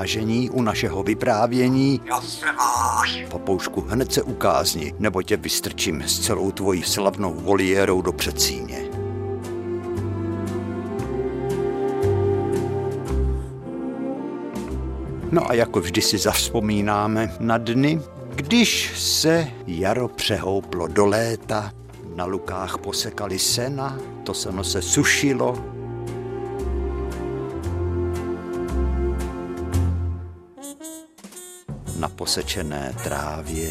Vážení, u našeho vyprávění. Papoušku, hned se ukázni, nebo tě vystrčím s celou tvojí slavnou voliérou do předsíně. No a jako vždy si zavzpomínáme na dny, když se jaro přehouplo do léta, na lukách posekali sena, to seno se sušilo, posečené trávě,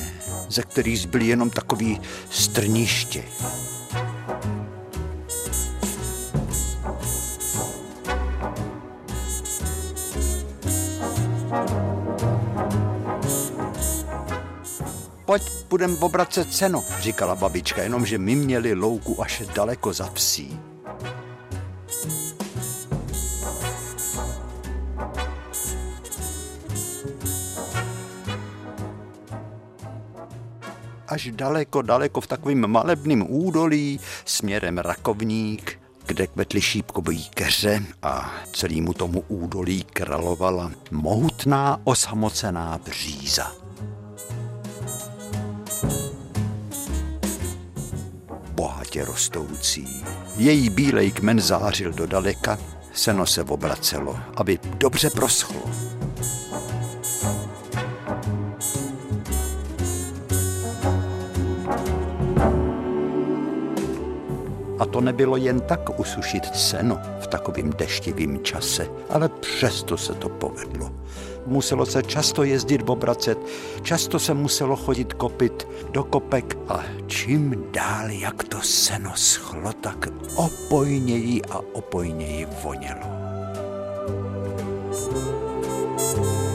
ze který zbyly jenom takový strniště. Pojď, budem obracet ceno, říkala babička, jenomže my měli louku až daleko za vsí. Až daleko, daleko v takovým malebným údolí směrem Rakovník, kde kvetly šípkový keře a celému tomu údolí kralovala mohutná osamocená bříza. Bohatě rostoucí. Její bílej kmen zářil do daleka, seno se obracelo, aby dobře proschlo. A to nebylo jen tak usušit seno v takovým deštivým čase, ale přesto se to povedlo. Muselo se často jezdit obracet, často se muselo chodit kopit do kopek a čím dál, jak to seno schlo, tak opojněji a opojněji vonělo. A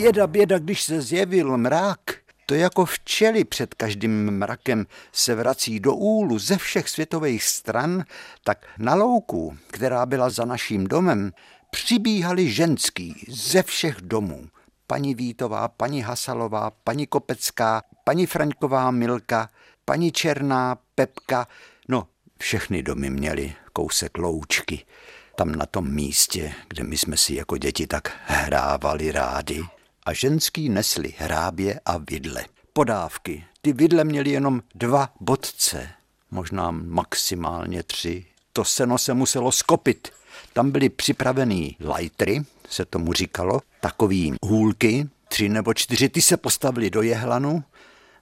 běda, běda, když se zjevil mrak, to jako včely před každým mrakem se vrací do úlu ze všech světových stran, tak na louku, která byla za naším domem, přibíhali ženský ze všech domů. Paní Vítová, paní Hasalová, paní Kopecká, paní Fraňková Milka, paní Černá, Pepka, no všechny domy měly kousek loučky tam na tom místě, kde my jsme si jako děti tak hrávali rádi. A ženský nesli hrábě a vidle. Podávky. Ty vidle měly jenom dva bodce, možná maximálně tři. To seno se muselo skopit. Tam byly připravený lajtry, se tomu říkalo, takový hůlky, tři nebo čtyři, ty se postavili do jehlanu,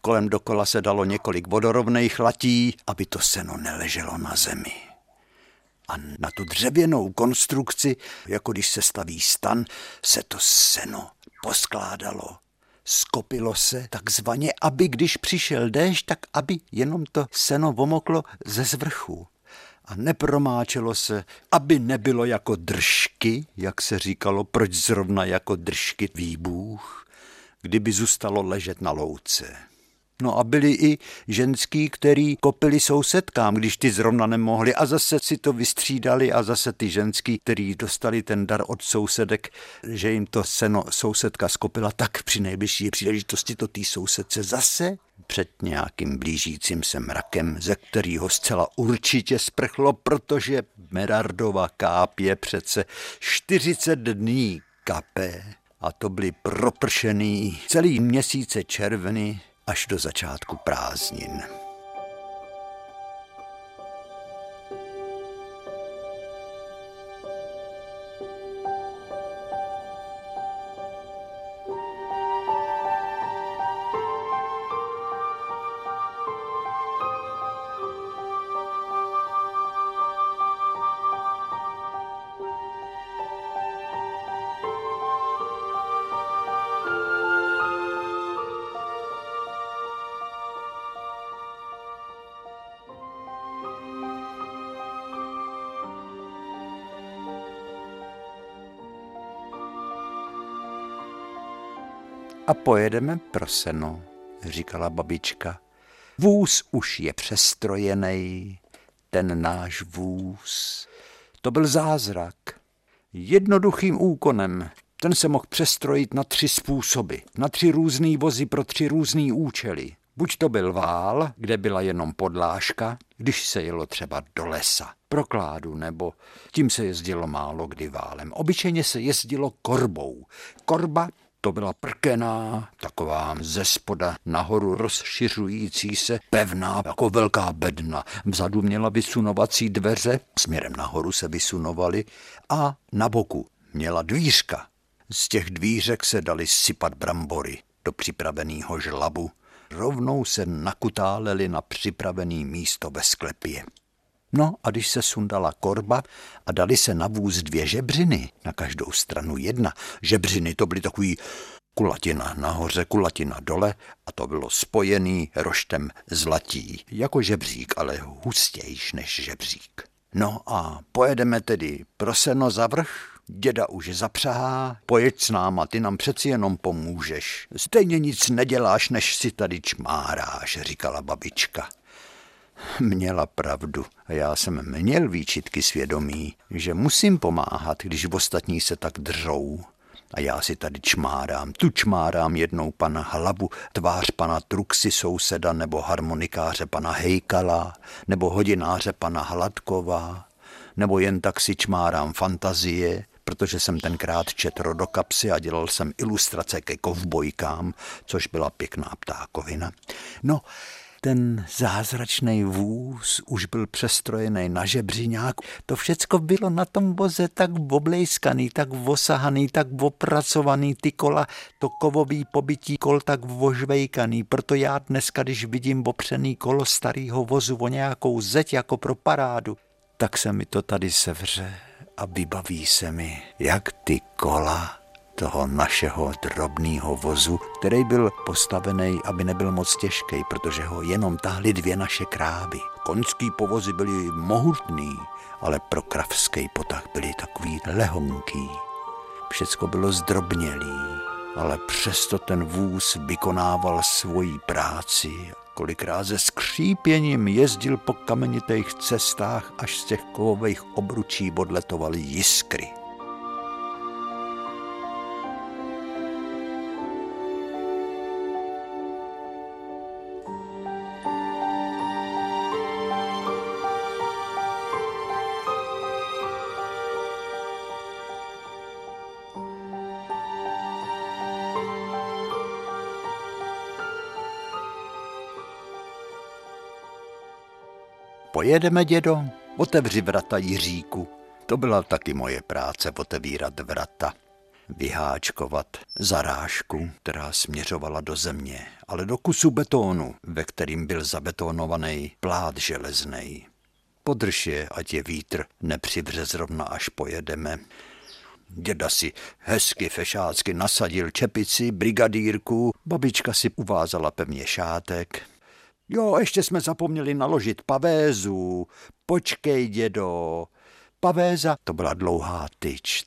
kolem dokola se dalo několik vodorovných latí, aby to seno neleželo na zemi a na tu dřevěnou konstrukci, jako když se staví stan, se to seno poskládalo. Skopilo se takzvaně, aby když přišel déšť, tak aby jenom to seno vomoklo ze zvrchu. A nepromáčelo se, aby nebylo jako držky, jak se říkalo, proč zrovna jako držky výbůh, kdyby zůstalo ležet na louce. No a byli i ženský, který kopili sousedkám, když ty zrovna nemohli. A zase si to vystřídali a zase ty ženský, který dostali ten dar od sousedek, že jim to seno sousedka skopila, tak při nejbližší příležitosti to té sousedce zase před nějakým blížícím se mrakem, ze kterého zcela určitě sprchlo, protože Merardova káp je přece 40 dní kapé a to byly propršený celý měsíce červeny až do začátku prázdnin. A pojedeme pro seno, říkala babička. Vůz už je přestrojený, ten náš vůz. To byl zázrak. jednoduchým úkonem. Ten se mohl přestrojit na tři způsoby, na tři různý vozy pro tři různý účely. Buď to byl vál, kde byla jenom podlážka, když se jelo třeba do lesa, prokládu, nebo tím se jezdilo málo kdy válem. Obyčejně se jezdilo korbou. Korba to byla prkená, taková ze spoda nahoru rozšiřující se, pevná, jako velká bedna. Vzadu měla vysunovací dveře, směrem nahoru se vysunovaly a na boku měla dvířka. Z těch dvířek se dali sypat brambory do připraveného žlabu. Rovnou se nakutáleli na připravený místo ve sklepě. No a když se sundala korba a dali se na vůz dvě žebřiny, na každou stranu jedna. Žebřiny to byly takový kulatina nahoře, kulatina dole a to bylo spojený roštem zlatí, jako žebřík, ale hustějš než žebřík. No a pojedeme tedy pro seno za vrch, děda už zapřahá, pojeď s náma, ty nám přeci jenom pomůžeš. Stejně nic neděláš, než si tady čmáráš, říkala babička. Měla pravdu a já jsem měl výčitky svědomí, že musím pomáhat, když ostatní se tak držou. A já si tady čmárám, tu čmárám jednou pana Hlavu, tvář pana Truxy souseda, nebo harmonikáře pana Hejkala, nebo hodináře pana Hladkova, nebo jen tak si čmárám fantazie, protože jsem tenkrát četl do kapsy a dělal jsem ilustrace ke kovbojkám, což byla pěkná ptákovina. No, ten zázračný vůz už byl přestrojený na žebřiňák. To všecko bylo na tom voze tak oblejskaný, tak osahaný, tak opracovaný, ty kola, to kovový pobytí kol tak vožvejkaný. Proto já dneska, když vidím opřený kolo starého vozu o nějakou zeď jako pro parádu, tak se mi to tady sevře a vybaví se mi, jak ty kola toho našeho drobného vozu, který byl postavený, aby nebyl moc těžký, protože ho jenom tahly dvě naše krávy. Konský povozy byly mohutný, ale pro kravský potah byly takový lehonký. Všecko bylo zdrobnělý, ale přesto ten vůz vykonával svoji práci kolikrát se skřípěním jezdil po kamenitých cestách, až z těch kovových obručí odletovaly jiskry. Pojedeme, dědo? Otevři vrata Jiříku. To byla taky moje práce, otevírat vrata. Vyháčkovat zarážku, která směřovala do země, ale do kusu betonu, ve kterým byl zabetonovaný plát železný. Podrž je, ať je vítr nepřivře zrovna, až pojedeme. Děda si hezky fešácky nasadil čepici, brigadírku, babička si uvázala pevně šátek, Jo, ještě jsme zapomněli naložit pavézu. Počkej, dědo. Pavéza, to byla dlouhá tyč.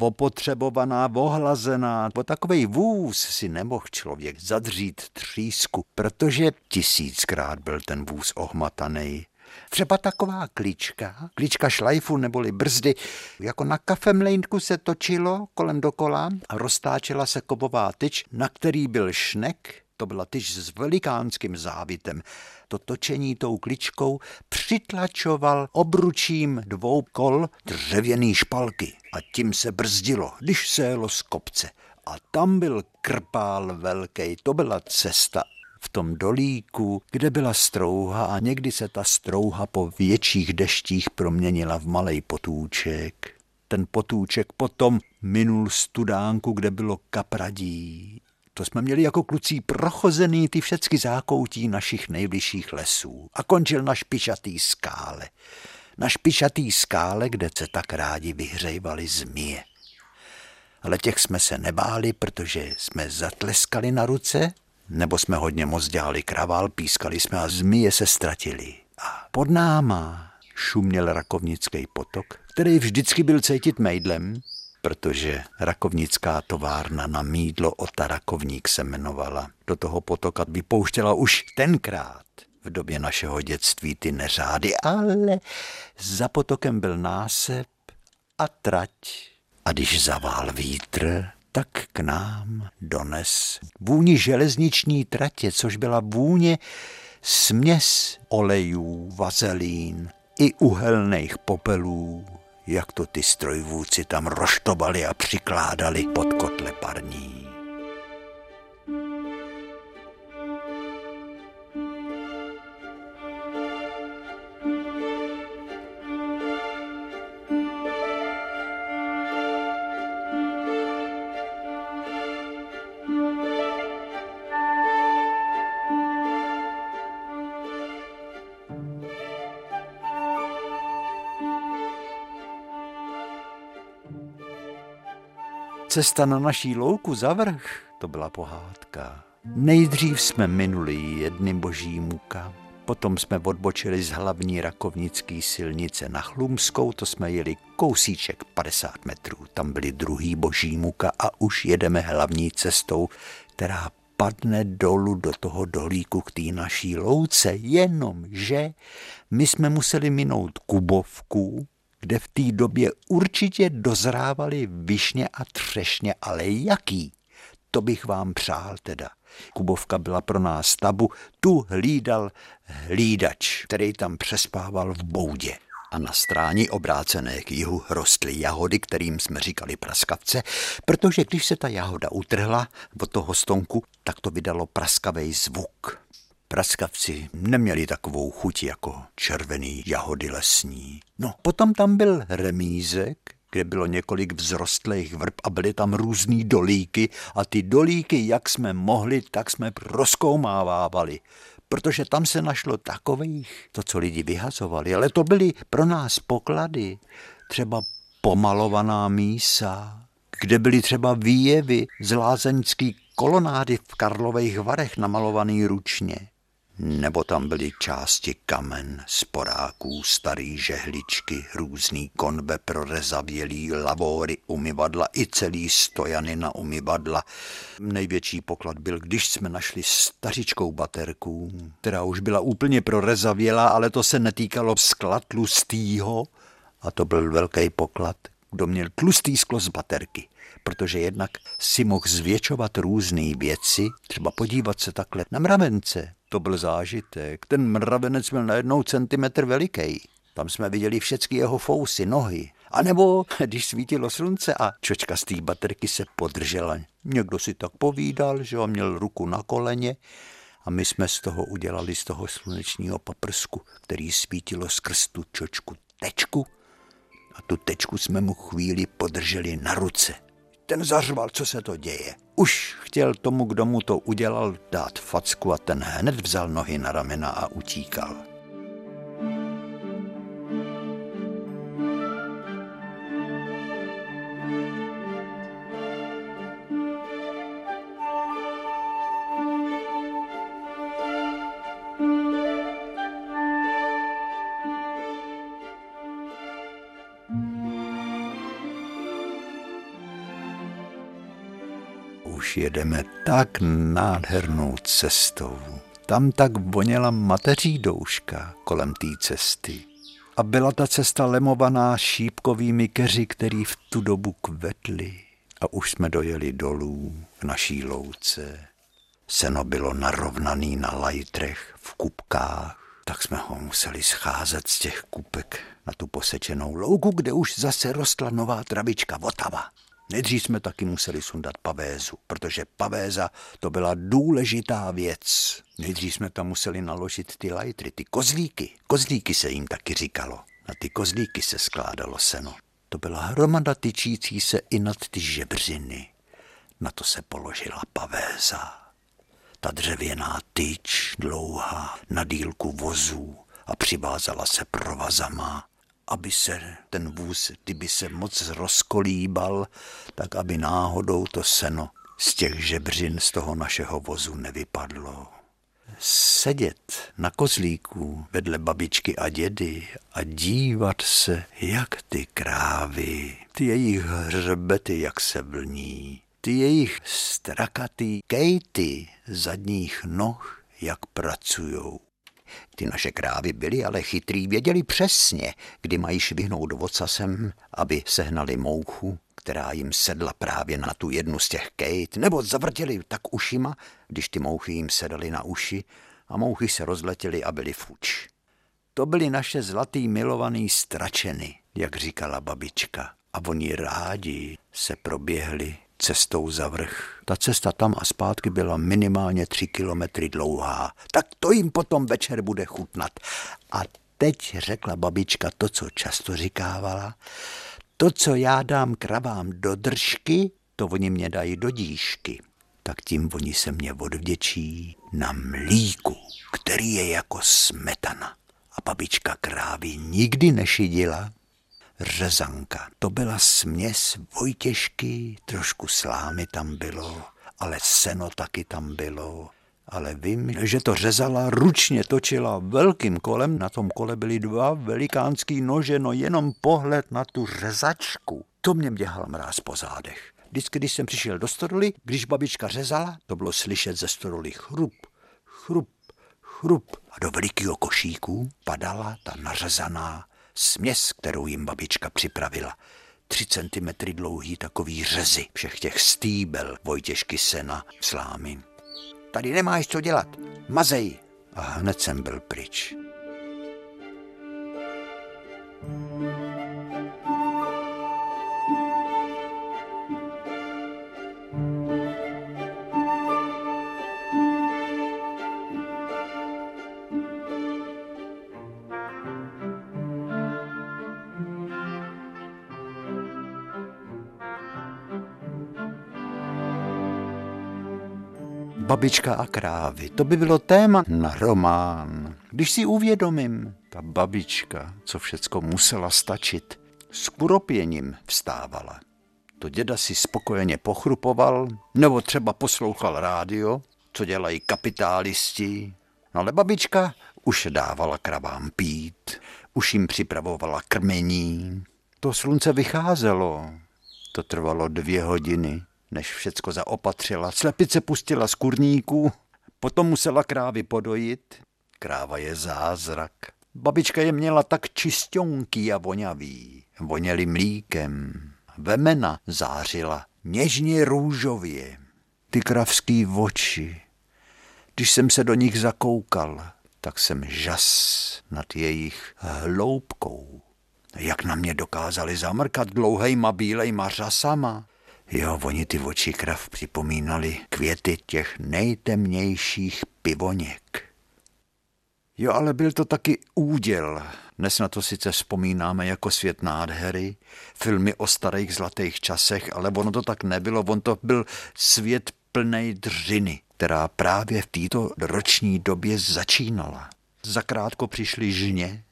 Opotřebovaná, ohlazená. Po takovej vůz si nemohl člověk zadřít třísku, protože tisíckrát byl ten vůz ohmataný. Třeba taková klička, klička šlajfu neboli brzdy, jako na kafemlejnku se točilo kolem dokola a roztáčela se kovová tyč, na který byl šnek to byla tyž s velikánským závitem. To točení tou kličkou přitlačoval obručím dvou kol dřevěný špalky a tím se brzdilo, když se jelo z kopce. A tam byl krpál velký, to byla cesta v tom dolíku, kde byla strouha a někdy se ta strouha po větších deštích proměnila v malý potůček. Ten potůček potom minul studánku, kde bylo kapradí to jsme měli jako klucí prochozený ty všecky zákoutí našich nejbližších lesů a končil na špičatý skále. Na špičatý skále, kde se tak rádi vyhřejvali zmije. Ale těch jsme se nebáli, protože jsme zatleskali na ruce, nebo jsme hodně moc dělali kravál, pískali jsme a zmije se ztratili. A pod náma šuměl rakovnický potok, který vždycky byl cítit mejdlem, protože rakovnická továrna na mídlo Ota Rakovník se jmenovala. Do toho potoka vypouštěla už tenkrát v době našeho dětství ty neřády, ale za potokem byl násep a trať. A když zavál vítr, tak k nám dones vůni železniční tratě, což byla vůně směs olejů, vazelín i uhelných popelů, jak to ty strojvůci tam roštobali a přikládali pod kotle parní. Cesta na naší louku za vrch, to byla pohádka. Nejdřív jsme minuli jedny boží muka, potom jsme odbočili z hlavní rakovnické silnice na Chlumskou, to jsme jeli kousíček 50 metrů, tam byly druhý boží muka a už jedeme hlavní cestou, která padne dolů do toho dolíku k té naší louce, jenomže my jsme museli minout Kubovku, kde v té době určitě dozrávaly višně a třešně, ale jaký? To bych vám přál teda. Kubovka byla pro nás tabu, tu hlídal hlídač, který tam přespával v boudě. A na stráni obrácené k jihu rostly jahody, kterým jsme říkali praskavce, protože když se ta jahoda utrhla od toho stonku, tak to vydalo praskavý zvuk. Praskavci neměli takovou chuť jako červený jahody lesní. No, potom tam byl remízek, kde bylo několik vzrostlých vrb a byly tam různý dolíky. A ty dolíky, jak jsme mohli, tak jsme proskoumávávali protože tam se našlo takových, to, co lidi vyhazovali, ale to byly pro nás poklady, třeba pomalovaná mísa, kde byly třeba výjevy z lázeňský kolonády v Karlových varech namalovaný ručně nebo tam byly části kamen, sporáků, starý žehličky, různý konbe prorezavělý, lavory, umyvadla i celý stojany na umyvadla. Největší poklad byl, když jsme našli stařičkou baterku, která už byla úplně prorezavělá, ale to se netýkalo skla tlustýho, a to byl velký poklad, kdo měl tlustý sklo z baterky protože jednak si mohl zvětšovat různé věci, třeba podívat se takhle na mravence. To byl zážitek. Ten mravenec byl na jednou centimetr veliký. Tam jsme viděli všechny jeho fousy, nohy. A nebo když svítilo slunce a čočka z té baterky se podržela. Někdo si tak povídal, že on měl ruku na koleně a my jsme z toho udělali z toho slunečního paprsku, který svítilo skrz tu čočku tečku a tu tečku jsme mu chvíli podrželi na ruce. Ten zařval, co se to děje. Už chtěl tomu, kdo mu to udělal, dát facku a ten hned vzal nohy na ramena a utíkal. Jedeme tak nádhernou cestou. Tam tak voněla mateří douška kolem té cesty. A byla ta cesta lemovaná šípkovými keři, který v tu dobu kvetly. A už jsme dojeli dolů k naší louce. Seno bylo narovnaný na lajtrech v kupkách, tak jsme ho museli scházet z těch kupek na tu posečenou louku, kde už zase rostla nová travička votava. Nejdřív jsme taky museli sundat pavézu, protože pavéza to byla důležitá věc. Nejdřív jsme tam museli naložit ty lajtry, ty kozlíky. Kozlíky se jim taky říkalo. Na ty kozlíky se skládalo seno. To byla hromada tyčící se i nad ty žebřiny. Na to se položila pavéza. Ta dřevěná tyč, dlouhá, na dílku vozů a přivázala se provazama aby se ten vůz, kdyby se moc rozkolíbal, tak aby náhodou to seno z těch žebřin z toho našeho vozu nevypadlo. Sedět na kozlíku vedle babičky a dědy a dívat se, jak ty krávy, ty jejich hřbety, jak se vlní, ty jejich strakatý kejty zadních noh, jak pracujou Ty naše krávy byly ale chytrý, věděli přesně, kdy mají švihnout vocasem, aby sehnali mouchu, která jim sedla právě na tu jednu z těch kejt, nebo zavrtěli tak ušima, když ty mouchy jim sedaly na uši a mouchy se rozletěly a byly fuč. To byly naše zlatý milovaný stračeny, jak říkala babička. A oni rádi se proběhli cestou za vrch. Ta cesta tam a zpátky byla minimálně tři kilometry dlouhá. Tak to jim potom večer bude chutnat. A teď řekla babička to, co často říkávala. To, co já dám kravám do držky, to oni mě dají do díšky. Tak tím oni se mě odvděčí na mlíku, který je jako smetana. A babička krávy nikdy nešidila, řezanka. To byla směs vojtěžky, trošku slámy tam bylo, ale seno taky tam bylo. Ale vím, že to řezala, ručně točila velkým kolem, na tom kole byly dva velikánský nože, no jenom pohled na tu řezačku. To mě běhal mráz po zádech. Vždycky, když jsem přišel do stodoly, když babička řezala, to bylo slyšet ze stodoly chrup, chrup, chrup. A do velikého košíku padala ta nařezaná směs, kterou jim babička připravila. Tři centimetry dlouhý takový řezy všech těch stýbel Vojtěžky sena slámy. Tady nemáš co dělat, mazej. A hned jsem byl pryč. Babička a krávy, to by bylo téma na román. Když si uvědomím, ta babička, co všecko musela stačit, s kuropěním vstávala. To děda si spokojeně pochrupoval, nebo třeba poslouchal rádio, co dělají kapitálisti. No ale babička už dávala kravám pít, už jim připravovala krmení. To slunce vycházelo, to trvalo dvě hodiny než všecko zaopatřila. Slepice pustila z kurníků, potom musela krávy podojit. Kráva je zázrak. Babička je měla tak čistionký a vonavý. Voněli mlíkem. Vemena zářila něžně růžově. Ty kravský oči. Když jsem se do nich zakoukal, tak jsem žas nad jejich hloubkou. Jak na mě dokázali zamrkat dlouhejma bílejma řasama. Jo, oni ty oči krav připomínali květy těch nejtemnějších pivoněk. Jo, ale byl to taky úděl. Dnes na to sice vzpomínáme jako svět nádhery, filmy o starých zlatých časech, ale ono to tak nebylo, on to byl svět plnej dřiny, která právě v této roční době začínala. Zakrátko přišly žně,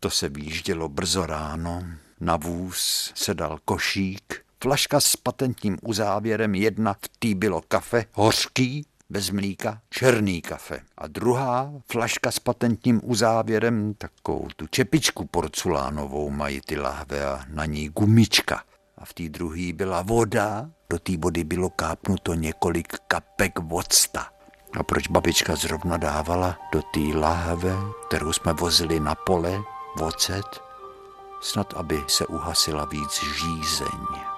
to se výjíždělo brzo ráno, na vůz se dal košík, Flaška s patentním uzávěrem, jedna v tý bylo kafe, hořký, bez mlíka, černý kafe. A druhá flaška s patentním uzávěrem, takovou tu čepičku porculánovou mají ty lahve a na ní gumička. A v té druhé byla voda, do té vody bylo kápnuto několik kapek vodsta. A proč babička zrovna dávala do té lahve, kterou jsme vozili na pole, vocet? Snad, aby se uhasila víc žízeň.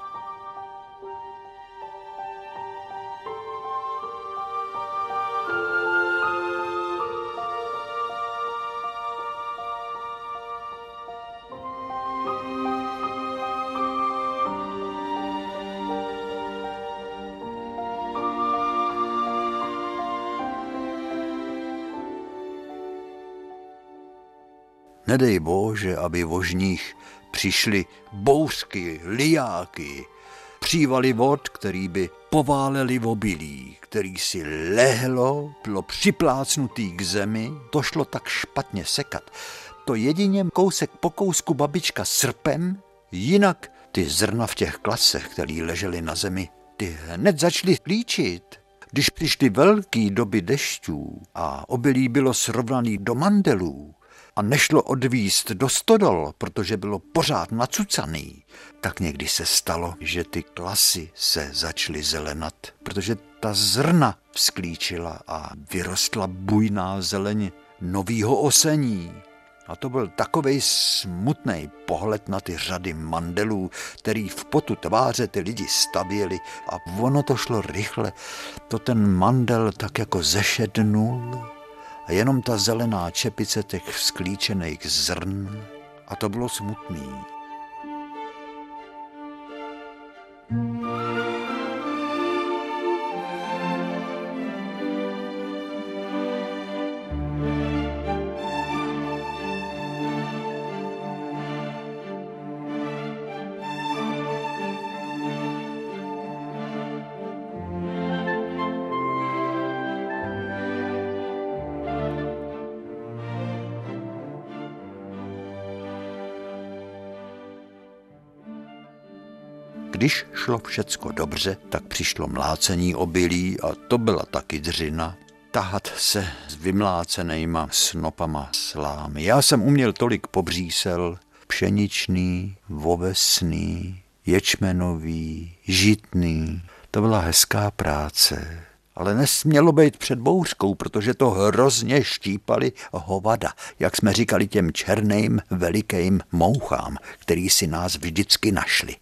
Nedej bože, aby vožních přišly bouřky, liáky, přívaly vod, který by pováleli v obilí, který si lehlo, bylo připlácnutý k zemi, to šlo tak špatně sekat. To jedině kousek po kousku babička srpem, jinak ty zrna v těch klasech, které ležely na zemi, ty hned začaly líčit. Když přišly velké doby dešťů a obilí bylo srovnaný do mandelů, a nešlo odvíst do stodol, protože bylo pořád nacucaný, tak někdy se stalo, že ty klasy se začaly zelenat, protože ta zrna vzklíčila a vyrostla bujná zeleň novýho osení. A to byl takový smutný pohled na ty řady mandelů, který v potu tváře ty lidi stavěli a ono to šlo rychle. To ten mandel tak jako zešednul a jenom ta zelená čepice těch sklíčených zrn a to bylo smutný. Když šlo všecko dobře, tak přišlo mlácení obilí a to byla taky dřina. Tahat se s vymlácenýma snopama slámy. Já jsem uměl tolik pobřísel, pšeničný, vovesný, ječmenový, žitný. To byla hezká práce. Ale nesmělo být před bouřkou, protože to hrozně štípali hovada, jak jsme říkali těm černým velikým mouchám, který si nás vždycky našli.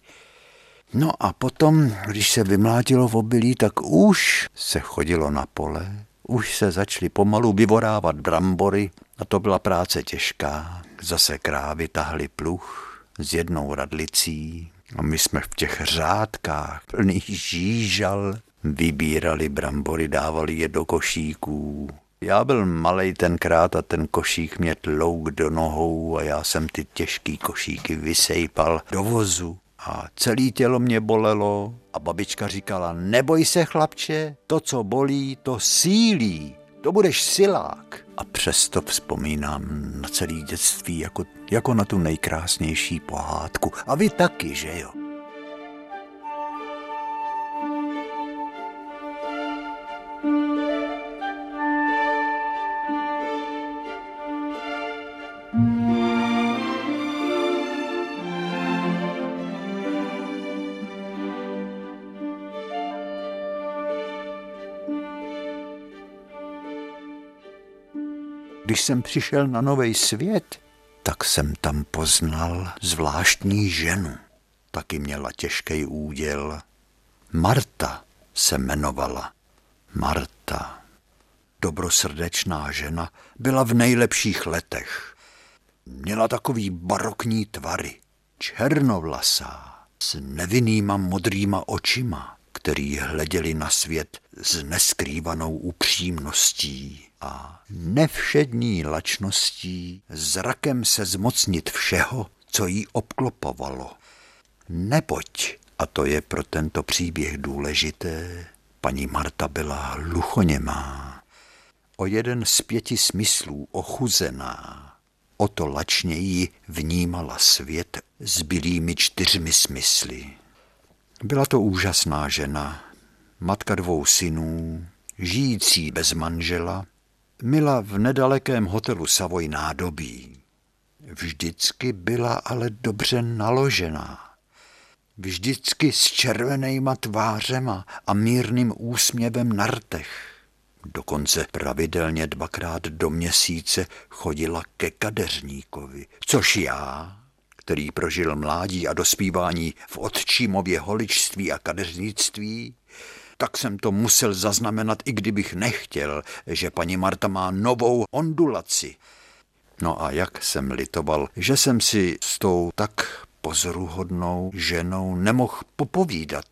No a potom, když se vymlátilo v obilí, tak už se chodilo na pole, už se začaly pomalu vyvorávat brambory a to byla práce těžká. Zase krávy tahly pluch s jednou radlicí a my jsme v těch řádkách plných žížal vybírali brambory, dávali je do košíků. Já byl malej tenkrát a ten košík mě tlouk do nohou a já jsem ty těžký košíky vysejpal do vozu a celé tělo mě bolelo a babička říkala, neboj se chlapče, to, co bolí, to sílí, to budeš silák. A přesto vzpomínám na celé dětství jako, jako na tu nejkrásnější pohádku. A vy taky, že jo? Když jsem přišel na nový svět, tak jsem tam poznal zvláštní ženu. Taky měla těžký úděl. Marta se jmenovala. Marta. Dobrosrdečná žena byla v nejlepších letech. Měla takový barokní tvary, černovlasá, s nevinnýma modrýma očima, který hleděli na svět s neskrývanou upřímností a nevšední lačností zrakem se zmocnit všeho, co jí obklopovalo. Neboť, a to je pro tento příběh důležité, paní Marta byla hluchoněmá, o jeden z pěti smyslů ochuzená. O to lačněji vnímala svět s bylými čtyřmi smysly. Byla to úžasná žena, matka dvou synů, žijící bez manžela, Mila v nedalekém hotelu Savoy nádobí. Vždycky byla ale dobře naložená. Vždycky s červenýma tvářema a mírným úsměvem na rtech. Dokonce pravidelně dvakrát do měsíce chodila ke kadeřníkovi, což já, který prožil mládí a dospívání v otčímově holičství a kadeřnictví, tak jsem to musel zaznamenat, i kdybych nechtěl, že paní Marta má novou ondulaci. No a jak jsem litoval, že jsem si s tou tak pozoruhodnou ženou nemohl popovídat,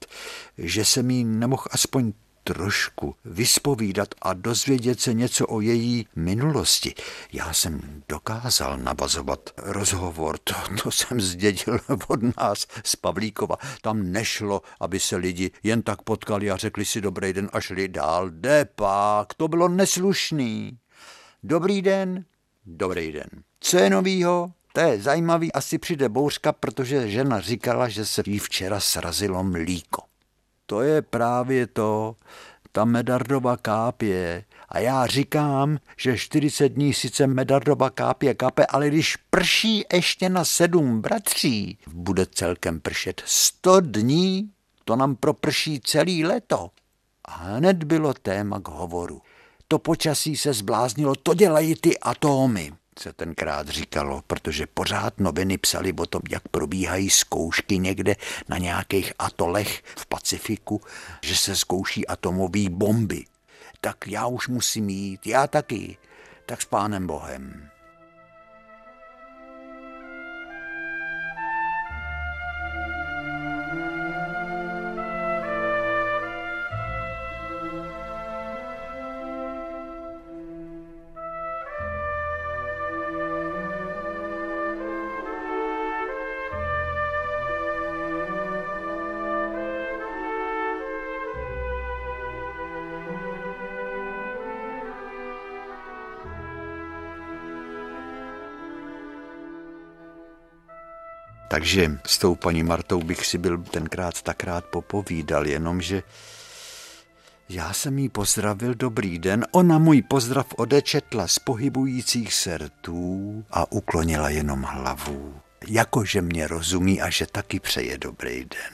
že jsem jí nemohl aspoň trošku vyspovídat a dozvědět se něco o její minulosti. Já jsem dokázal navazovat rozhovor, to, to jsem zdědil od nás z Pavlíkova. Tam nešlo, aby se lidi jen tak potkali a řekli si dobrý den a šli dál. Jde pak, to bylo neslušný. Dobrý den, dobrý den. Co je novýho? To je zajímavý, asi přijde bouřka, protože žena říkala, že se jí včera srazilo mlíko to je právě to, ta Medardova kápě. A já říkám, že 40 dní sice Medardova kápě kape, ale když prší ještě na sedm bratří, bude celkem pršet 100 dní, to nám proprší celý leto. A hned bylo téma k hovoru. to počasí se zbláznilo, to dělají ty atomy se tenkrát říkalo, protože pořád noviny psali o tom, jak probíhají zkoušky někde na nějakých atolech v Pacifiku, že se zkouší atomové bomby. Tak já už musím jít, já taky, tak s pánem Bohem. Takže s tou paní Martou bych si byl tenkrát takrát popovídal, jenomže já jsem jí pozdravil dobrý den, ona můj pozdrav odečetla z pohybujících se rtů a uklonila jenom hlavu, jakože mě rozumí a že taky přeje dobrý den.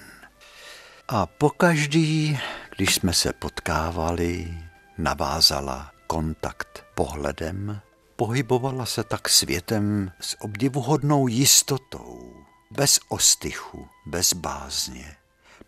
A pokaždý, když jsme se potkávali, navázala kontakt pohledem, pohybovala se tak světem s obdivuhodnou jistotou bez ostychu, bez bázně.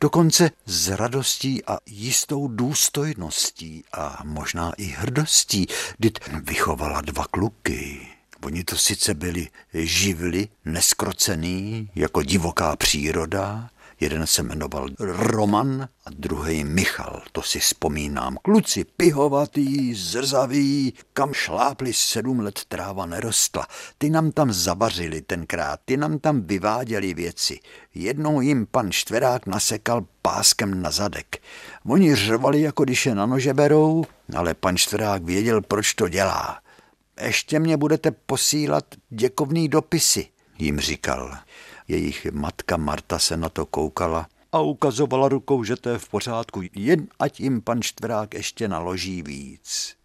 Dokonce s radostí a jistou důstojností a možná i hrdostí, kdy vychovala dva kluky. Oni to sice byli živli, neskrocený, jako divoká příroda, Jeden se jmenoval Roman a druhý Michal, to si vzpomínám. Kluci pihovatý, zrzaví, kam šlápli sedm let tráva nerostla. Ty nám tam zavařili tenkrát, ty nám tam vyváděli věci. Jednou jim pan Štverák nasekal páskem na zadek. Oni řvali, jako když je na nože berou, ale pan Štverák věděl, proč to dělá. Ještě mě budete posílat děkovný dopisy, jim říkal. Jejich matka Marta se na to koukala a ukazovala rukou, že to je v pořádku, jen ať jim pan Štvrák ještě naloží víc.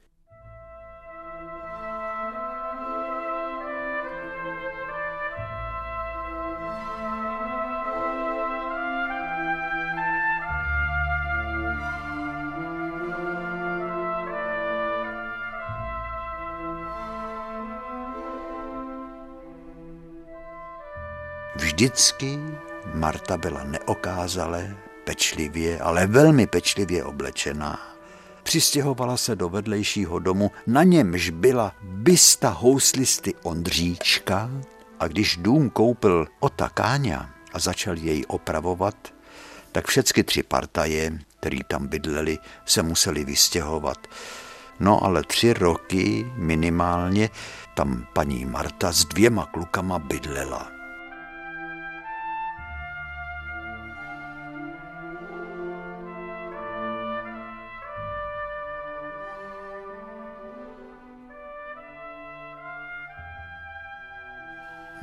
Vždycky Marta byla neokázale, pečlivě, ale velmi pečlivě oblečená. Přistěhovala se do vedlejšího domu, na němž byla bysta houslisty Ondříčka a když dům koupil Ota Káňa a začal jej opravovat, tak všechny tři partaje, který tam bydleli, se museli vystěhovat. No ale tři roky minimálně tam paní Marta s dvěma klukama bydlela.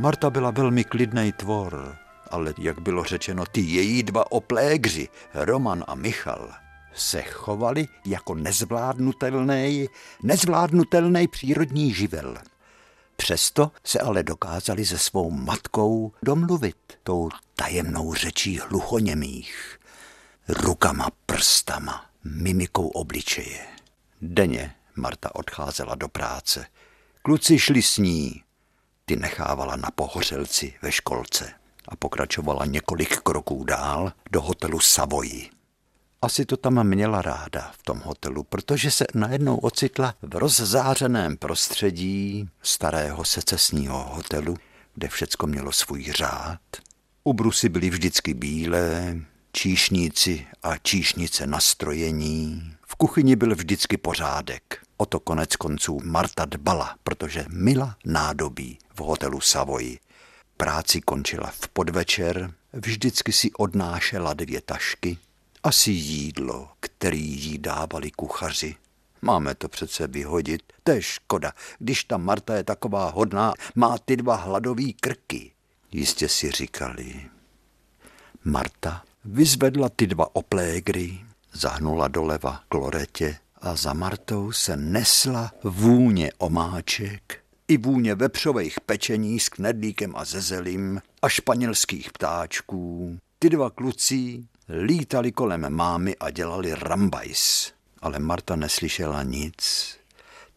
Marta byla velmi klidný tvor, ale jak bylo řečeno, ty její dva oplégři, Roman a Michal, se chovali jako nezvládnutelný, nezvládnutelný přírodní živel. Přesto se ale dokázali se svou matkou domluvit tou tajemnou řečí hluchoněmých, rukama, prstama, mimikou obličeje. Denně Marta odcházela do práce. Kluci šli s ní, ty nechávala na pohořelci ve školce a pokračovala několik kroků dál do hotelu Savoy. Asi to tam měla ráda v tom hotelu, protože se najednou ocitla v rozzářeném prostředí starého secesního hotelu, kde všecko mělo svůj řád. Ubrusy byly vždycky bílé, číšníci a číšnice nastrojení. V kuchyni byl vždycky pořádek. O to konec konců Marta dbala, protože mila nádobí v hotelu Savoy. Práci končila v podvečer, vždycky si odnášela dvě tašky, asi jídlo, který jí dávali kuchaři. Máme to přece vyhodit, to je škoda, když ta Marta je taková hodná, má ty dva hladový krky. Jistě si říkali. Marta vyzvedla ty dva oplégry, zahnula doleva k loretě a za Martou se nesla vůně omáček i vůně vepřových pečení s knedlíkem a zezelím a španělských ptáčků. Ty dva kluci lítali kolem mámy a dělali rambajs. Ale Marta neslyšela nic.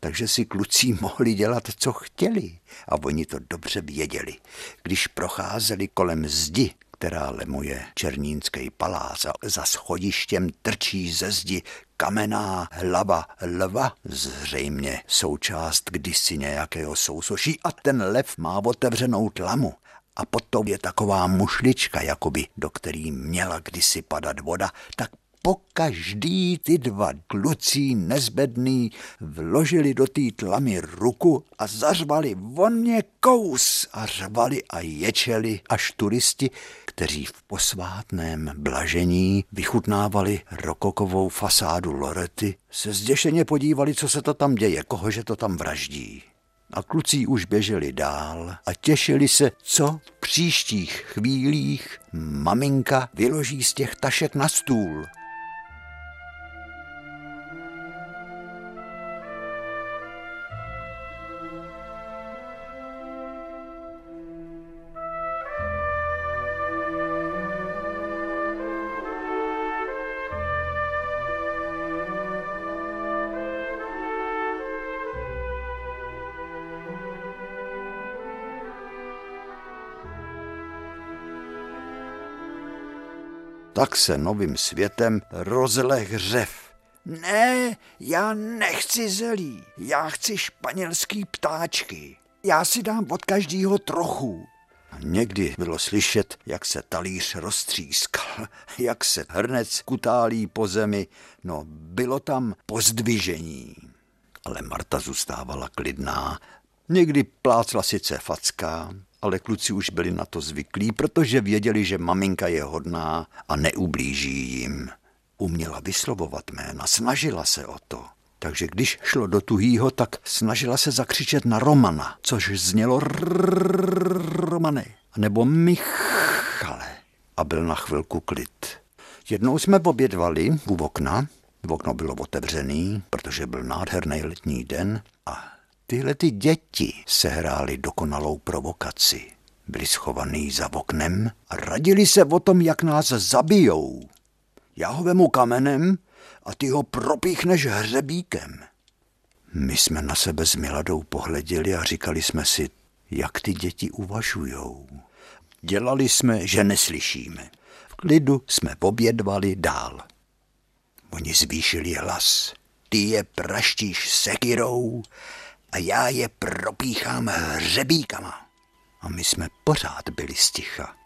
takže si kluci mohli dělat, co chtěli. A oni to dobře věděli. Když procházeli kolem zdi, která lemuje Černínský palác a za schodištěm trčí ze zdi kamenná hlava. Lva, zřejmě součást kdysi nějakého sousoší a ten lev má otevřenou tlamu. A potom je taková mušlička, jakoby, do který měla kdysi padat voda, tak po každý ty dva kluci nezbedný vložili do té tlamy ruku a zařvali voně kous a řvali a ječeli, až turisti, kteří v posvátném blažení vychutnávali rokokovou fasádu Lorety, se zděšeně podívali, co se to tam děje, kohože to tam vraždí. A kluci už běželi dál a těšili se, co v příštích chvílích maminka vyloží z těch tašek na stůl. Tak se novým světem rozleh hřev. Ne, já nechci zelí, já chci španělský ptáčky. Já si dám od každého trochu. Někdy bylo slyšet, jak se talíř roztřískal, jak se hrnec kutálí po zemi, no bylo tam pozdvižení. Ale Marta zůstávala klidná, někdy plácla sice facka, ale kluci už byli na to zvyklí, protože věděli, že maminka je hodná a neublíží jim. Uměla vyslovovat jména, snažila se o to. Takže když šlo do tuhýho, tak snažila se zakřičet na Romana, což znělo Romane, nebo Michale. A byl na chvilku klid. Jednou jsme obědvali u okna, okno bylo otevřený, protože byl nádherný letní den a Tyhle ty děti sehrály dokonalou provokaci. Byli schovaný za oknem a radili se o tom, jak nás zabijou. Já ho vemu kamenem a ty ho propíchneš hřebíkem. My jsme na sebe s Miladou pohleděli a říkali jsme si, jak ty děti uvažujou. Dělali jsme, že neslyšíme. V klidu jsme obědvali dál. Oni zvýšili hlas. Ty je praštíš sekirou a já je propíchám hřebíkama. A my jsme pořád byli sticha.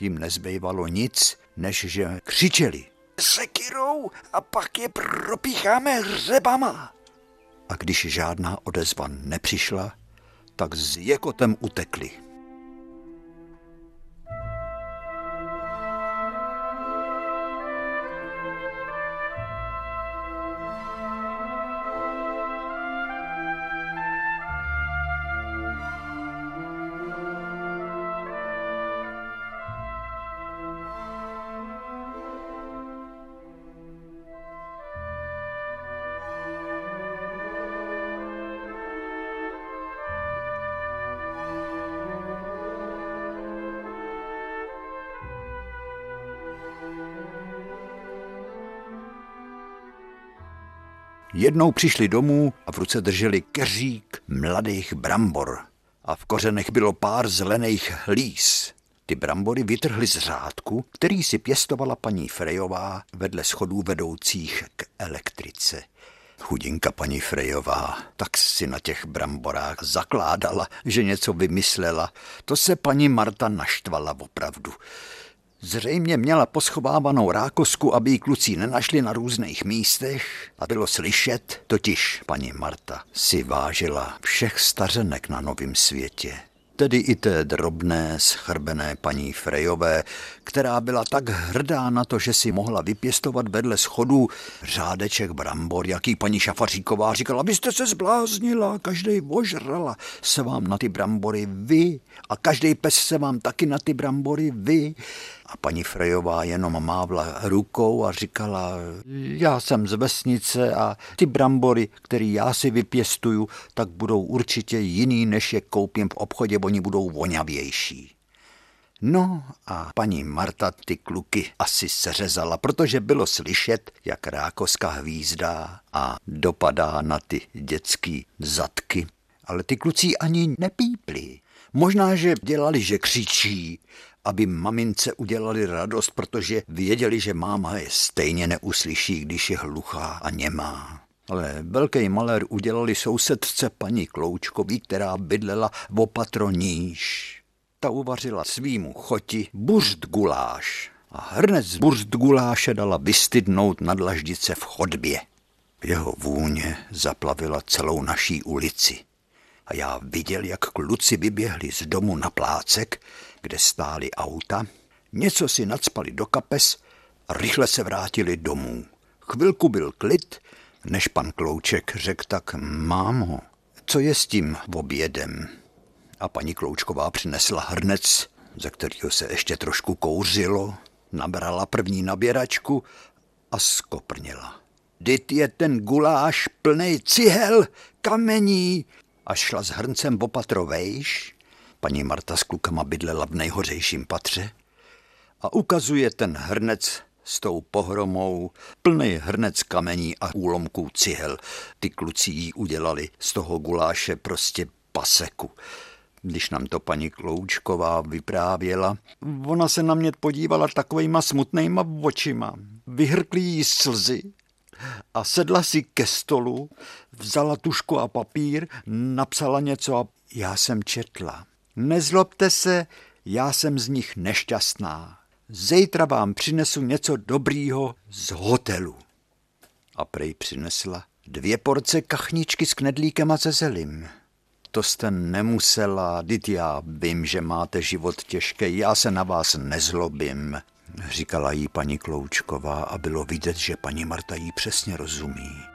Jim nezbývalo nic, než že křičeli. Sekirou a pak je propícháme hřebama. A když žádná odezva nepřišla, tak s jekotem utekli. Jednou přišli domů a v ruce drželi keřík mladých brambor a v kořenech bylo pár zelených líz. Ty brambory vytrhly z řádku, který si pěstovala paní Frejová vedle schodů vedoucích k elektrice. Chudinka paní Frejová, tak si na těch bramborách zakládala, že něco vymyslela. To se paní Marta naštvala opravdu. Zřejmě měla poschovávanou rákosku, aby ji kluci nenašli na různých místech a bylo slyšet, totiž paní Marta si vážila všech stařenek na novém světě tedy i té drobné, schrbené paní Frejové, která byla tak hrdá na to, že si mohla vypěstovat vedle schodů řádeček brambor, jaký paní Šafaříková říkala, abyste se zbláznila, každý ožrala se vám na ty brambory vy a každý pes se vám taky na ty brambory vy. A paní Frejová jenom mávla rukou a říkala, já jsem z vesnice a ty brambory, které já si vypěstuju, tak budou určitě jiný, než je koupím v obchodě, oni budou voňavější. No a paní Marta ty kluky asi seřezala, protože bylo slyšet, jak rákoska hvízdá a dopadá na ty dětský zadky. Ale ty kluci ani nepípli. Možná, že dělali, že křičí, aby mamince udělali radost, protože věděli, že máma je stejně neuslyší, když je hluchá a němá. Ale velký malér udělali sousedce paní Kloučkový, která bydlela v opatroníž. Ta uvařila svýmu choti burst guláš a hrnec burst guláše dala vystydnout na dlaždice v chodbě. Jeho vůně zaplavila celou naší ulici. A já viděl, jak kluci vyběhli z domu na plácek, kde stály auta, něco si nadspali do kapes a rychle se vrátili domů. Chvilku byl klid, než pan Klouček řekl tak, mámo, co je s tím obědem? A paní Kloučková přinesla hrnec, ze kterého se ještě trošku kouřilo, nabrala první naběračku a skoprnila. Dit je ten guláš plný cihel, kamení a šla s hrncem opatrovejš. Paní Marta s klukama bydlela v nejhořejším patře a ukazuje ten hrnec s tou pohromou, plný hrnec kamení a úlomků cihel. Ty kluci jí udělali z toho guláše prostě paseku. Když nám to paní Kloučková vyprávěla, ona se na mě podívala takovýma smutnýma očima. Vyhrkli jí slzy a sedla si ke stolu, vzala tušku a papír, napsala něco a já jsem četla. Nezlobte se, já jsem z nich nešťastná. Zítra vám přinesu něco dobrýho z hotelu. A prej přinesla dvě porce kachničky s knedlíkem a se zelim. To jste nemusela, dit já vím, že máte život těžký, já se na vás nezlobím, říkala jí paní Kloučková a bylo vidět, že paní Marta jí přesně rozumí.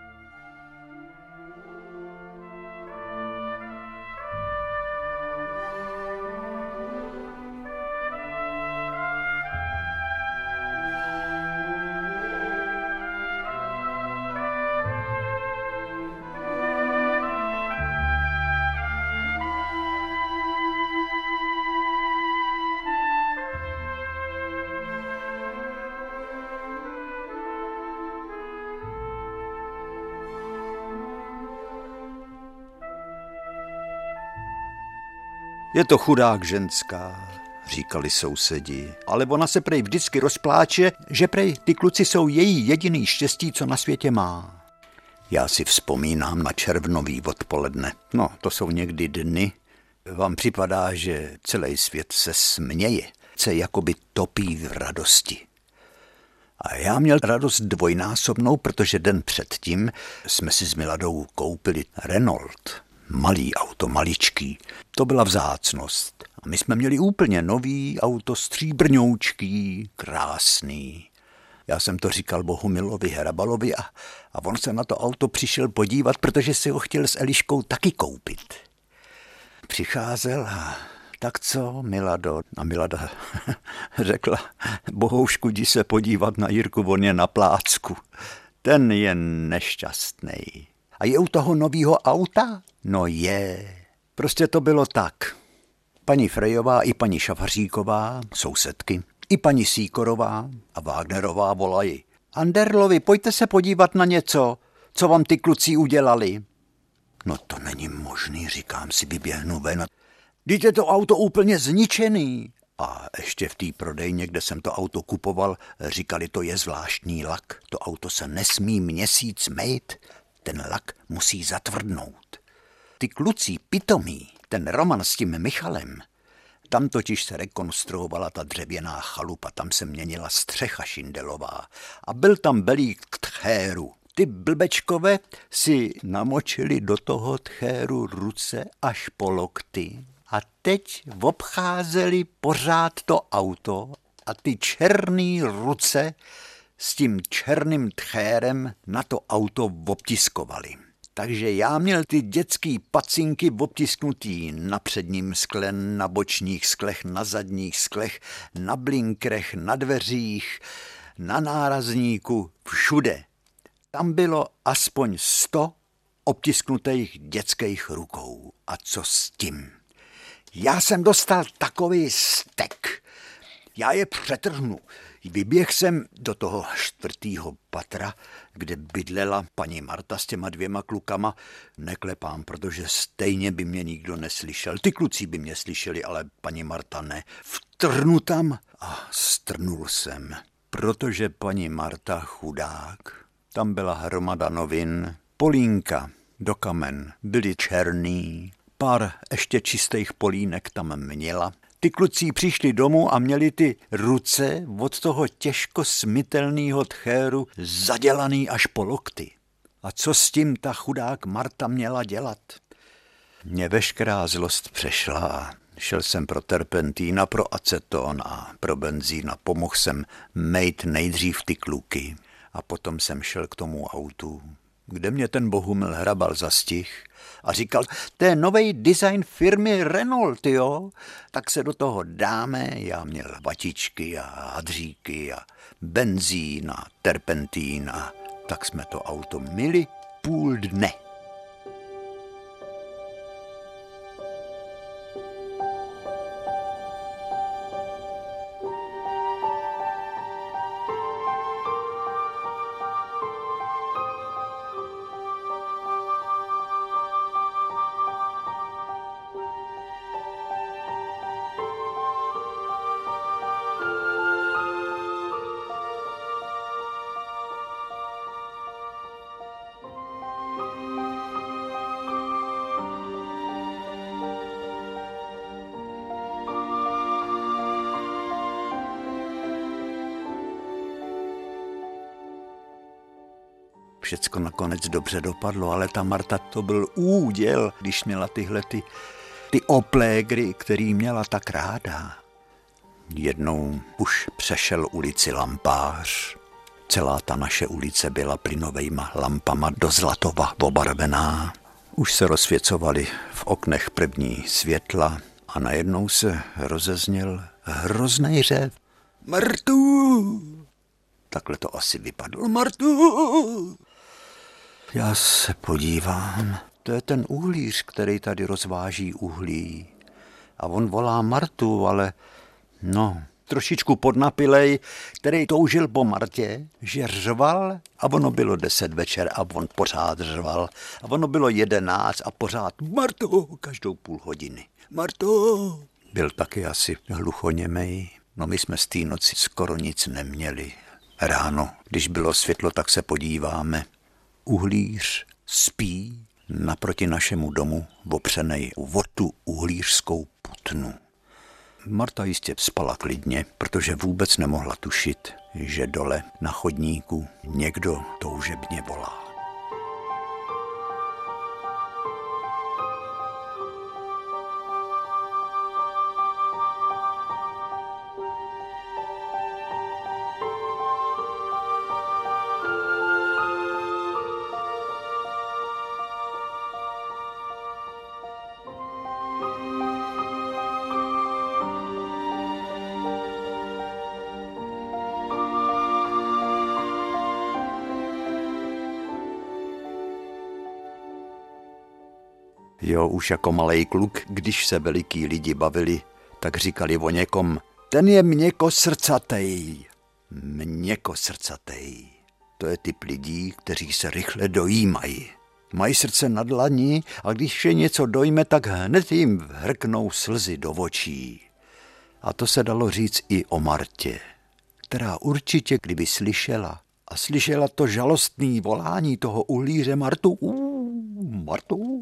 Je to chudák ženská, říkali sousedi, ale ona se prej vždycky rozpláče, že prej ty kluci jsou její jediný štěstí, co na světě má. Já si vzpomínám na červnový odpoledne. No, to jsou někdy dny. Vám připadá, že celý svět se směje, se jakoby topí v radosti. A já měl radost dvojnásobnou, protože den předtím jsme si s Miladou koupili Renault malý auto, maličký. To byla vzácnost. A my jsme měli úplně nový auto, stříbrňoučký, krásný. Já jsem to říkal Bohumilovi Herabalovi a, a on se na to auto přišel podívat, protože si ho chtěl s Eliškou taky koupit. Přicházel a tak co, Milado? A Milada řekla, bohoušku, jdi se podívat na Jirku, on je na plácku. Ten je nešťastný. A je u toho nového auta? No je. Prostě to bylo tak. Paní Frejová i paní Šafaříková, sousedky, i paní Síkorová a Wagnerová volají. Anderlovi, pojďte se podívat na něco, co vám ty kluci udělali. No to není možný, říkám si, vyběhnu ven. Je to auto úplně zničený. A ještě v té prodejně, kde jsem to auto kupoval, říkali, to je zvláštní lak. To auto se nesmí měsíc mejt, ten lak musí zatvrdnout. Ty kluci pitomí, ten roman s tím Michalem, tam totiž se rekonstruovala ta dřevěná chalupa, tam se měnila střecha šindelová a byl tam belík tchéru. Ty blbečkové si namočili do toho tchéru ruce až po lokty a teď obcházeli pořád to auto a ty černé ruce s tím černým tchérem na to auto obtiskovali. Takže já měl ty dětský pacinky obtisknutý na předním skle, na bočních sklech, na zadních sklech, na blinkrech, na dveřích, na nárazníku, všude. Tam bylo aspoň sto obtisknutých dětských rukou. A co s tím? Já jsem dostal takový stek, já je přetrhnu. Vyběh jsem do toho čtvrtého patra, kde bydlela paní Marta s těma dvěma klukama. Neklepám, protože stejně by mě nikdo neslyšel. Ty kluci by mě slyšeli, ale paní Marta ne. Vtrnu tam a strnul jsem, protože paní Marta chudák. Tam byla hromada novin, polínka, do kamen, byly černý, pár ještě čistých polínek tam měla ty kluci přišli domů a měli ty ruce od toho těžko smitelného tchéru zadělaný až po lokty. A co s tím ta chudák Marta měla dělat? Mě veškerá zlost přešla šel jsem pro terpentína, pro aceton a pro benzín a pomohl jsem mejt nejdřív ty kluky. A potom jsem šel k tomu autu, kde mě ten Bohumil hrabal za stih a říkal, to je nový design firmy Renault, jo, tak se do toho dáme. Já měl vatičky a hadříky a benzín a terpentín a tak jsme to auto mili půl dne. Všecko nakonec dobře dopadlo, ale ta Marta to byl úděl, když měla tyhle ty, ty oplégry, který měla tak ráda. Jednou už přešel ulici lampář. Celá ta naše ulice byla plynovejma lampama do zlatova obarvená. Už se rozsvěcovaly v oknech první světla a najednou se rozezněl hrozný řev. Martu! Takhle to asi vypadlo. Martu! Já se podívám. To je ten uhlíř, který tady rozváží uhlí. A on volá Martu, ale no, trošičku podnapilej, který toužil po Martě, že řval a ono bylo deset večer a on pořád řval. A ono bylo jedenáct a pořád Marto, každou půl hodiny. Marto! Byl taky asi hluchoněmej. No my jsme z té noci skoro nic neměli. Ráno, když bylo světlo, tak se podíváme uhlíř spí naproti našemu domu opřenej o tu uhlířskou putnu. Marta jistě spala klidně, protože vůbec nemohla tušit, že dole na chodníku někdo toužebně volá. Jo, už jako malý kluk, když se veliký lidi bavili, tak říkali o někom, ten je měko srdcatej. Měko srdcatej. To je typ lidí, kteří se rychle dojímají. Mají srdce na dlaní a když je něco dojme, tak hned jim hrknou slzy do očí. A to se dalo říct i o Martě, která určitě, kdyby slyšela, a slyšela to žalostný volání toho uhlíře Martu, uh, Martu,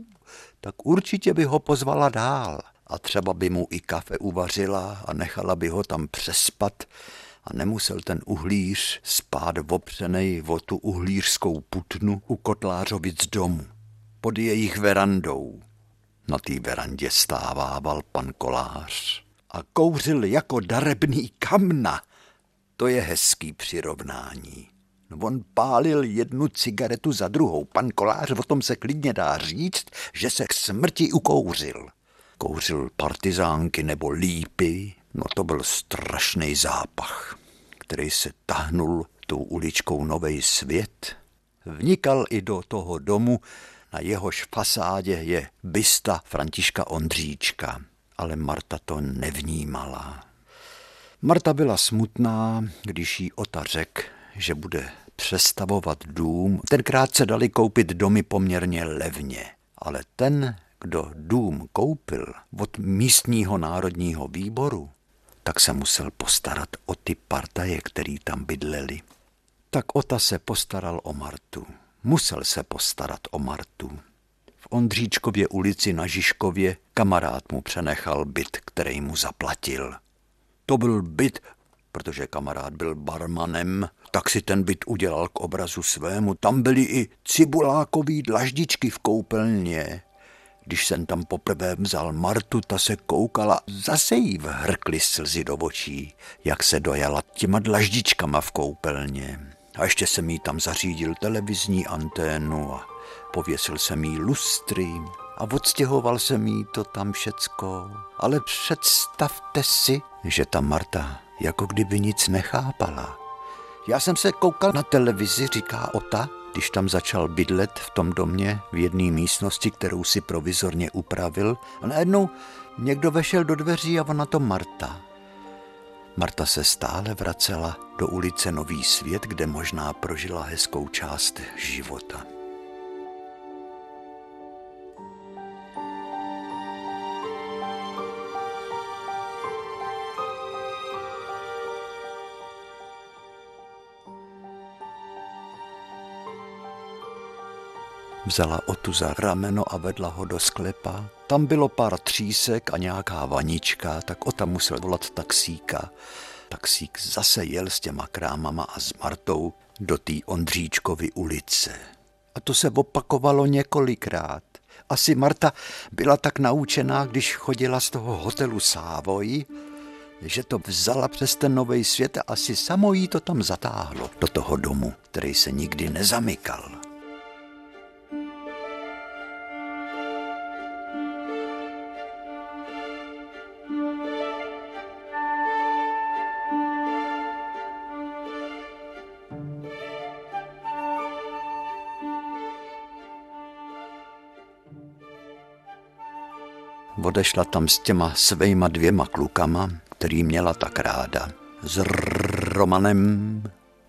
tak určitě by ho pozvala dál a třeba by mu i kafe uvařila a nechala by ho tam přespat a nemusel ten uhlíř spát opřenej o tu uhlířskou putnu u Kotlářovic domu, pod jejich verandou. Na té verandě stávával pan kolář a kouřil jako darebný kamna. To je hezký přirovnání. On pálil jednu cigaretu za druhou. Pan Kolář o tom se klidně dá říct, že se k smrti ukouřil. Kouřil partizánky nebo lípy, no to byl strašný zápach, který se tahnul tou uličkou Novej svět. Vnikal i do toho domu, na jehož fasádě je bysta Františka Ondříčka, ale Marta to nevnímala. Marta byla smutná, když jí Ota řekl, že bude přestavovat dům. Tenkrát se dali koupit domy poměrně levně, ale ten, kdo dům koupil od místního národního výboru, tak se musel postarat o ty partaje, který tam bydleli. Tak Ota se postaral o Martu. Musel se postarat o Martu. V Ondříčkově ulici na Žižkově kamarád mu přenechal byt, který mu zaplatil. To byl byt, protože kamarád byl barmanem, tak si ten byt udělal k obrazu svému. Tam byly i cibulákový dlaždičky v koupelně. Když jsem tam poprvé vzal Martu, ta se koukala, zase jí vhrkly slzy do očí, jak se dojala těma dlaždičkama v koupelně. A ještě jsem jí tam zařídil televizní anténu a pověsil jsem jí lustry a odstěhoval jsem jí to tam všecko. Ale představte si, že ta Marta jako kdyby nic nechápala. Já jsem se koukal na televizi, říká Ota, když tam začal bydlet v tom domě v jedné místnosti, kterou si provizorně upravil a najednou někdo vešel do dveří a ona to Marta. Marta se stále vracela do ulice Nový svět, kde možná prožila hezkou část života. Vzala Otu za rameno a vedla ho do sklepa. Tam bylo pár třísek a nějaká vanička, tak Ota musel volat taxíka. Taxík zase jel s těma krámama a s Martou do té Ondříčkovy ulice. A to se opakovalo několikrát. Asi Marta byla tak naučená, když chodila z toho hotelu Sávoj, že to vzala přes ten nový svět a asi samo jí to tam zatáhlo do toho domu, který se nikdy nezamykal. Odešla tam s těma svejma dvěma klukama, který měla tak ráda. S Romanem,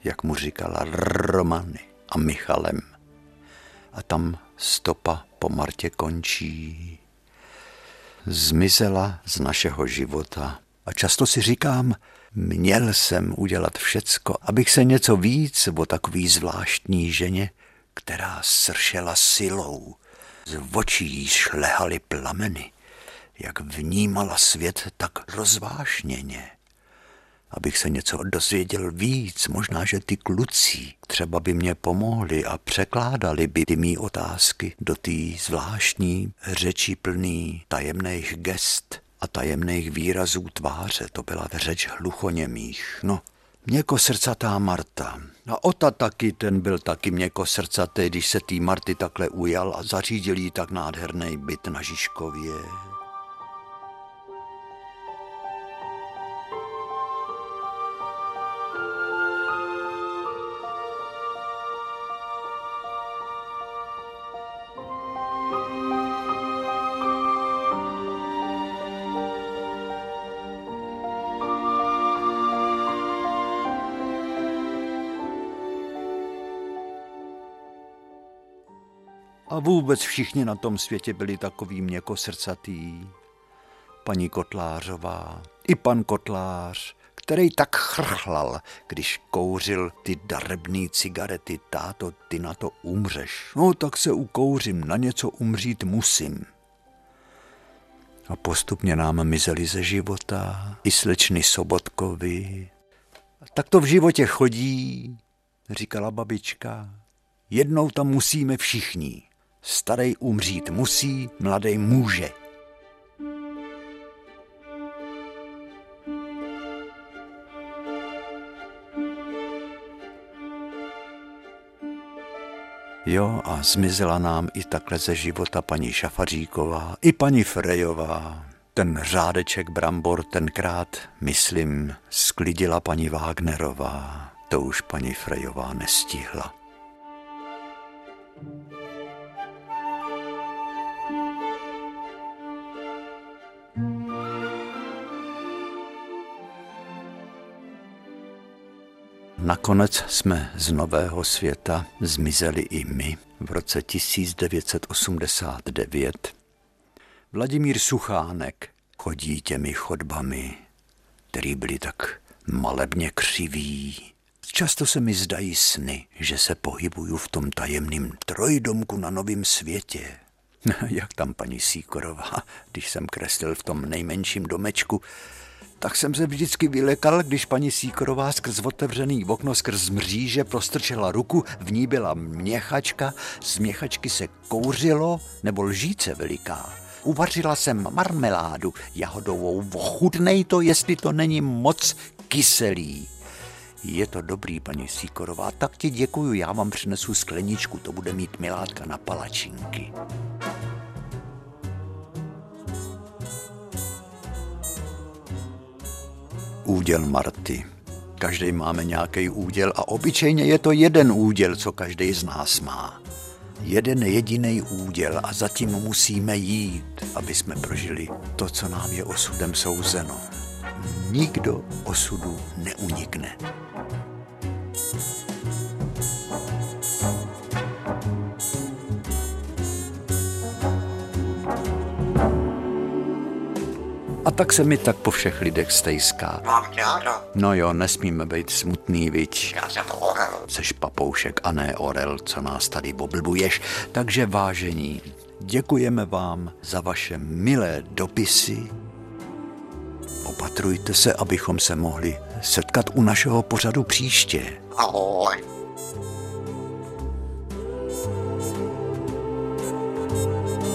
jak mu říkala, Romany a Michalem. A tam stopa po Martě končí. Zmizela z našeho života. A často si říkám, měl jsem udělat všecko, abych se něco víc o takový zvláštní ženě, která sršela silou. Z očí šlehaly plameny jak vnímala svět tak rozvášněně. Abych se něco dozvěděl víc, možná, že ty kluci třeba by mě pomohli a překládali by ty mý otázky do té zvláštní řeči plný tajemných gest a tajemných výrazů tváře. To byla řeč hluchoněmých. No, Měkosrdcatá Marta. A Ota taky, ten byl taky měkosrdcatý, když se tý Marty takhle ujal a zařídil jí tak nádherný byt na Žižkově. Vůbec všichni na tom světě byli takový měkosrdcatý. Paní Kotlářová, i pan Kotlář, který tak chrchlal, když kouřil ty darebný cigarety. Táto, ty na to umřeš. No tak se ukouřím, na něco umřít musím. A postupně nám mizeli ze života i slečny Sobotkovi. Tak to v životě chodí, říkala babička. Jednou tam musíme všichni. Starej umřít musí, mladý může. Jo, a zmizela nám i takhle ze života paní Šafaříková, i paní Frejová. Ten řádeček brambor tenkrát, myslím, sklidila paní Wagnerová. To už paní Frejová nestihla. Nakonec jsme z nového světa zmizeli i my v roce 1989. Vladimír Suchánek chodí těmi chodbami, který byly tak malebně křivý. Často se mi zdají sny, že se pohybuju v tom tajemném trojdomku na novém světě. Jak tam paní Síkorová, když jsem kreslil v tom nejmenším domečku, tak jsem se vždycky vylekal, když paní Síkorová skrz otevřený okno skrz mříže prostrčila ruku, v ní byla měchačka, z měchačky se kouřilo, nebo lžíce veliká. Uvařila jsem marmeládu jahodovou, ochutnej to, jestli to není moc kyselý. Je to dobrý, paní Síkorová, tak ti děkuju, já vám přinesu skleničku, to bude mít milátka na palačinky. Úděl Marty. Každý máme nějaký úděl a obyčejně je to jeden úděl, co každý z nás má. Jeden jediný úděl a zatím musíme jít, aby jsme prožili to, co nám je osudem souzeno. Nikdo osudu neunikne. A tak se mi tak po všech lidech stejská. Mám ráda. No jo, nesmíme být smutný, vič. Já jsem orel. Seš papoušek a ne orel, co nás tady boblbuješ. Takže vážení, děkujeme vám za vaše milé dopisy. Opatrujte se, abychom se mohli setkat u našeho pořadu příště. Ahoj. thank you